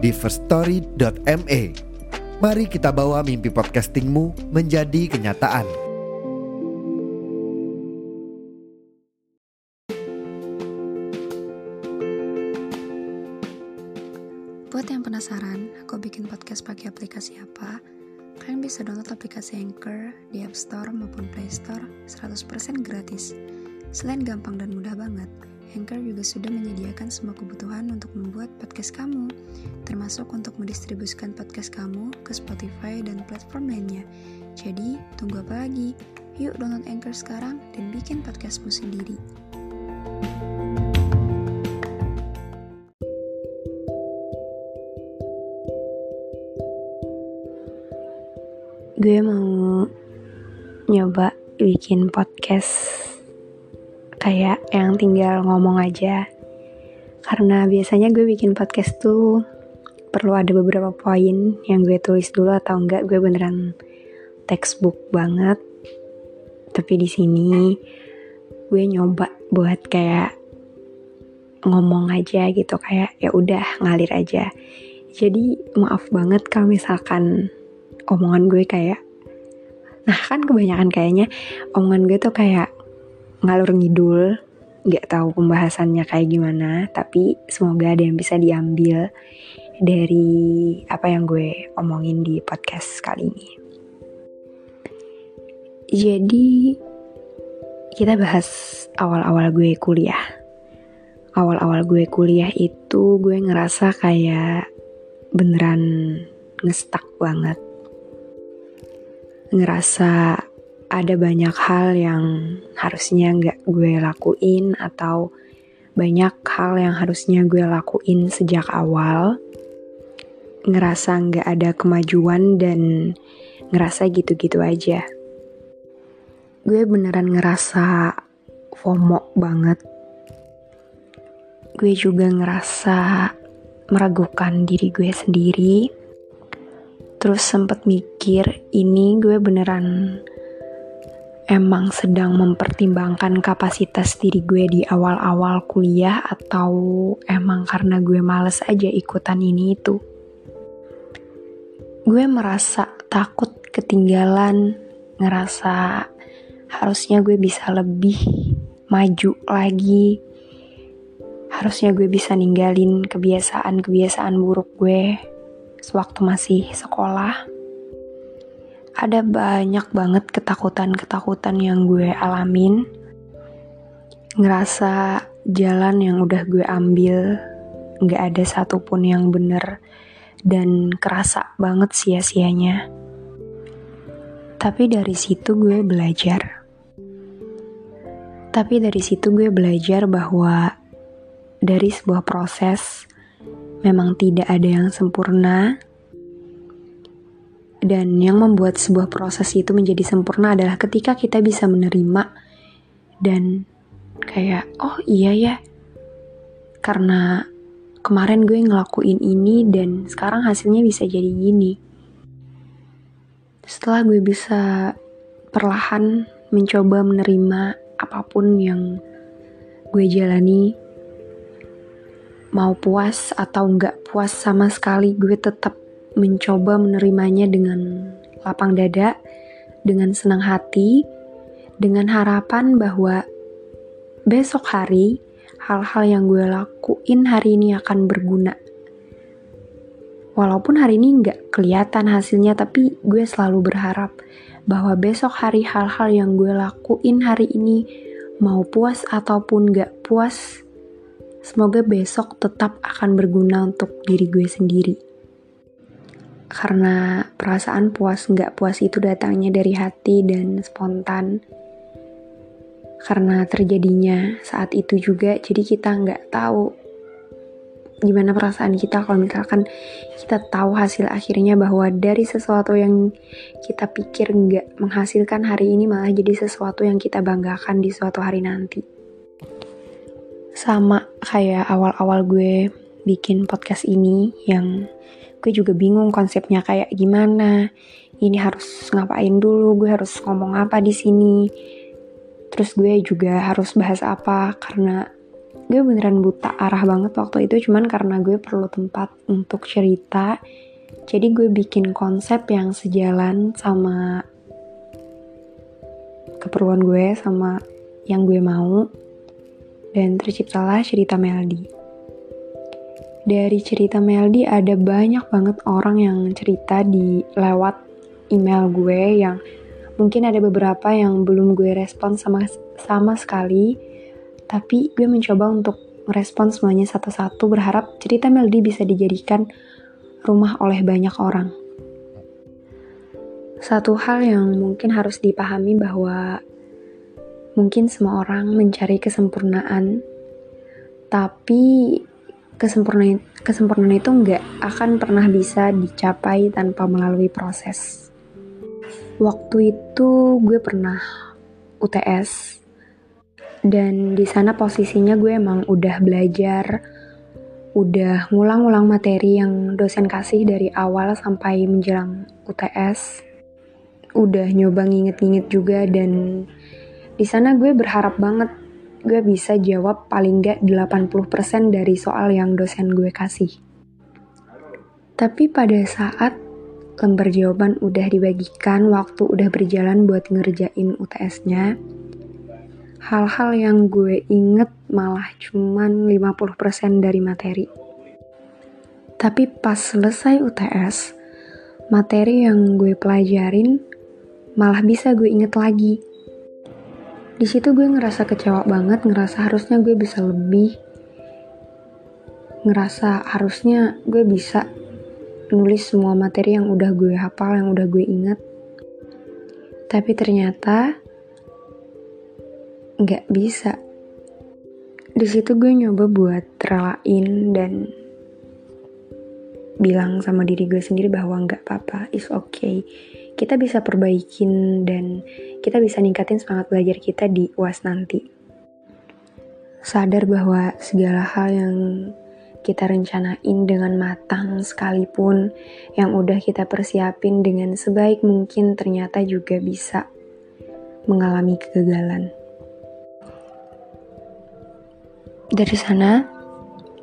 di firststory.me. Mari kita bawa mimpi podcastingmu menjadi kenyataan. Buat yang penasaran, aku bikin podcast pakai aplikasi apa? Kalian bisa download aplikasi Anchor di App Store maupun Play Store 100% gratis. Selain gampang dan mudah banget, Anchor juga sudah menyediakan semua kebutuhan untuk membuat podcast kamu, termasuk untuk mendistribusikan podcast kamu ke Spotify dan platform lainnya. Jadi, tunggu apa lagi? Yuk download Anchor sekarang dan bikin podcastmu sendiri. gue mau nyoba bikin podcast kayak yang tinggal ngomong aja. Karena biasanya gue bikin podcast tuh perlu ada beberapa poin yang gue tulis dulu atau enggak gue beneran textbook banget. Tapi di sini gue nyoba buat kayak ngomong aja gitu kayak ya udah ngalir aja. Jadi maaf banget kalau misalkan omongan gue kayak nah kan kebanyakan kayaknya omongan gue tuh kayak ngalur ngidul nggak tahu pembahasannya kayak gimana tapi semoga ada yang bisa diambil dari apa yang gue omongin di podcast kali ini. Jadi kita bahas awal-awal gue kuliah. Awal-awal gue kuliah itu gue ngerasa kayak beneran ngestak banget. Ngerasa ada banyak hal yang harusnya nggak gue lakuin atau banyak hal yang harusnya gue lakuin sejak awal. Ngerasa nggak ada kemajuan dan ngerasa gitu-gitu aja. Gue beneran ngerasa FOMO banget. Gue juga ngerasa meragukan diri gue sendiri. Terus sempet mikir ini gue beneran emang sedang mempertimbangkan kapasitas diri gue di awal-awal kuliah atau emang karena gue males aja ikutan ini itu? Gue merasa takut ketinggalan ngerasa harusnya gue bisa lebih maju lagi. Harusnya gue bisa ninggalin kebiasaan-kebiasaan buruk gue sewaktu masih sekolah ada banyak banget ketakutan-ketakutan yang gue alamin. Ngerasa jalan yang udah gue ambil gak ada satupun yang bener dan kerasa banget sia-sianya. Tapi dari situ gue belajar. Tapi dari situ gue belajar bahwa dari sebuah proses memang tidak ada yang sempurna, dan yang membuat sebuah proses itu menjadi sempurna adalah ketika kita bisa menerima dan kayak, oh iya ya, karena kemarin gue ngelakuin ini dan sekarang hasilnya bisa jadi gini. Setelah gue bisa perlahan mencoba menerima apa pun yang gue jalani, mau puas atau nggak puas sama sekali gue tetap mencoba menerimanya dengan lapang dada, dengan senang hati, dengan harapan bahwa besok hari hal-hal yang gue lakuin hari ini akan berguna. Walaupun hari ini nggak kelihatan hasilnya, tapi gue selalu berharap bahwa besok hari hal-hal yang gue lakuin hari ini mau puas ataupun nggak puas, Semoga besok tetap akan berguna untuk diri gue sendiri. Karena perasaan puas nggak puas itu datangnya dari hati dan spontan. Karena terjadinya saat itu juga, jadi kita nggak tahu gimana perasaan kita kalau misalkan kita tahu hasil akhirnya bahwa dari sesuatu yang kita pikir nggak menghasilkan hari ini malah jadi sesuatu yang kita banggakan di suatu hari nanti. Sama kayak awal-awal gue bikin podcast ini yang gue juga bingung konsepnya kayak gimana. Ini harus ngapain dulu, gue harus ngomong apa di sini. Terus gue juga harus bahas apa? Karena gue beneran buta arah banget waktu itu. Cuman karena gue perlu tempat untuk cerita. Jadi gue bikin konsep yang sejalan sama keperluan gue sama yang gue mau. Dan terciptalah cerita Melody dari cerita Melody ada banyak banget orang yang cerita di lewat email gue yang mungkin ada beberapa yang belum gue respon sama sama sekali tapi gue mencoba untuk merespon semuanya satu-satu berharap cerita Melody bisa dijadikan rumah oleh banyak orang. Satu hal yang mungkin harus dipahami bahwa mungkin semua orang mencari kesempurnaan, tapi kesempurnaan kesempurnaan itu nggak akan pernah bisa dicapai tanpa melalui proses. Waktu itu gue pernah UTS dan di sana posisinya gue emang udah belajar udah ngulang-ngulang materi yang dosen kasih dari awal sampai menjelang UTS udah nyoba nginget-nginget juga dan di sana gue berharap banget gue bisa jawab paling gak 80% dari soal yang dosen gue kasih tapi pada saat lembar jawaban udah dibagikan waktu udah berjalan buat ngerjain UTS-nya hal-hal yang gue inget malah cuman 50% dari materi. Tapi pas selesai UTS, materi yang gue pelajarin malah bisa gue inget lagi. Di situ gue ngerasa kecewa banget, ngerasa harusnya gue bisa lebih, ngerasa harusnya gue bisa nulis semua materi yang udah gue hafal, yang udah gue inget. Tapi ternyata nggak bisa. Di situ gue nyoba buat relain dan bilang sama diri gue sendiri bahwa nggak apa-apa, is okay. Kita bisa perbaikin dan kita bisa ningkatin semangat belajar kita di UAS nanti. Sadar bahwa segala hal yang kita rencanain dengan matang sekalipun yang udah kita persiapin dengan sebaik mungkin ternyata juga bisa mengalami kegagalan. dari sana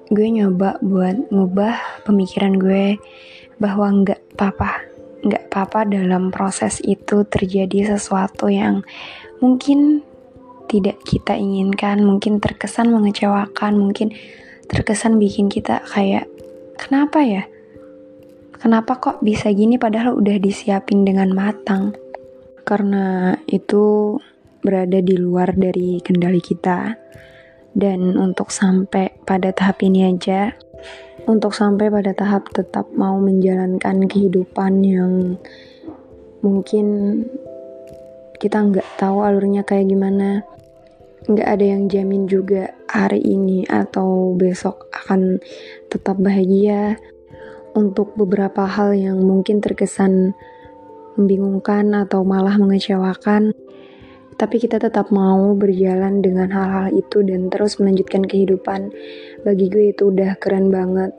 gue nyoba buat ngubah pemikiran gue bahwa nggak apa-apa nggak apa-apa dalam proses itu terjadi sesuatu yang mungkin tidak kita inginkan mungkin terkesan mengecewakan mungkin terkesan bikin kita kayak kenapa ya? Kenapa kok bisa gini padahal udah disiapin dengan matang? Karena itu berada di luar dari kendali kita. Dan untuk sampai pada tahap ini aja, untuk sampai pada tahap tetap mau menjalankan kehidupan yang mungkin kita nggak tahu alurnya kayak gimana, nggak ada yang jamin juga hari ini atau besok akan tetap bahagia. Untuk beberapa hal yang mungkin terkesan membingungkan atau malah mengecewakan, tapi kita tetap mau berjalan dengan hal-hal itu dan terus melanjutkan kehidupan. Bagi gue itu udah keren banget.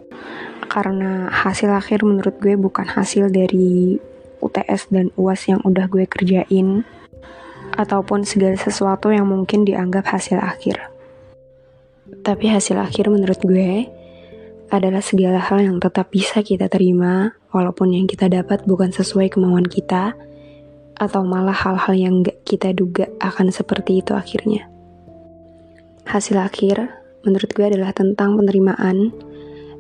Karena hasil akhir menurut gue bukan hasil dari UTS dan UAS yang udah gue kerjain ataupun segala sesuatu yang mungkin dianggap hasil akhir. Tapi hasil akhir menurut gue adalah segala hal yang tetap bisa kita terima walaupun yang kita dapat bukan sesuai kemauan kita atau malah hal-hal yang gak kita duga akan seperti itu akhirnya. Hasil akhir, menurut gue adalah tentang penerimaan,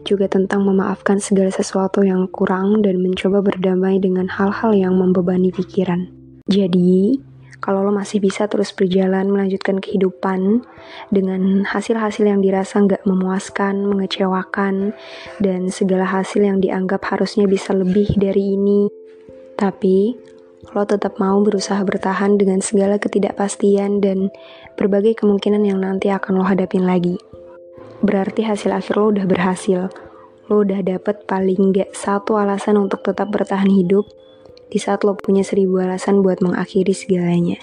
juga tentang memaafkan segala sesuatu yang kurang dan mencoba berdamai dengan hal-hal yang membebani pikiran. Jadi, kalau lo masih bisa terus berjalan melanjutkan kehidupan dengan hasil-hasil yang dirasa nggak memuaskan, mengecewakan, dan segala hasil yang dianggap harusnya bisa lebih dari ini, tapi lo tetap mau berusaha bertahan dengan segala ketidakpastian dan berbagai kemungkinan yang nanti akan lo hadapin lagi. berarti hasil akhir lo udah berhasil. Lo udah dapet paling gak satu alasan untuk tetap bertahan hidup di saat lo punya seribu alasan buat mengakhiri segalanya.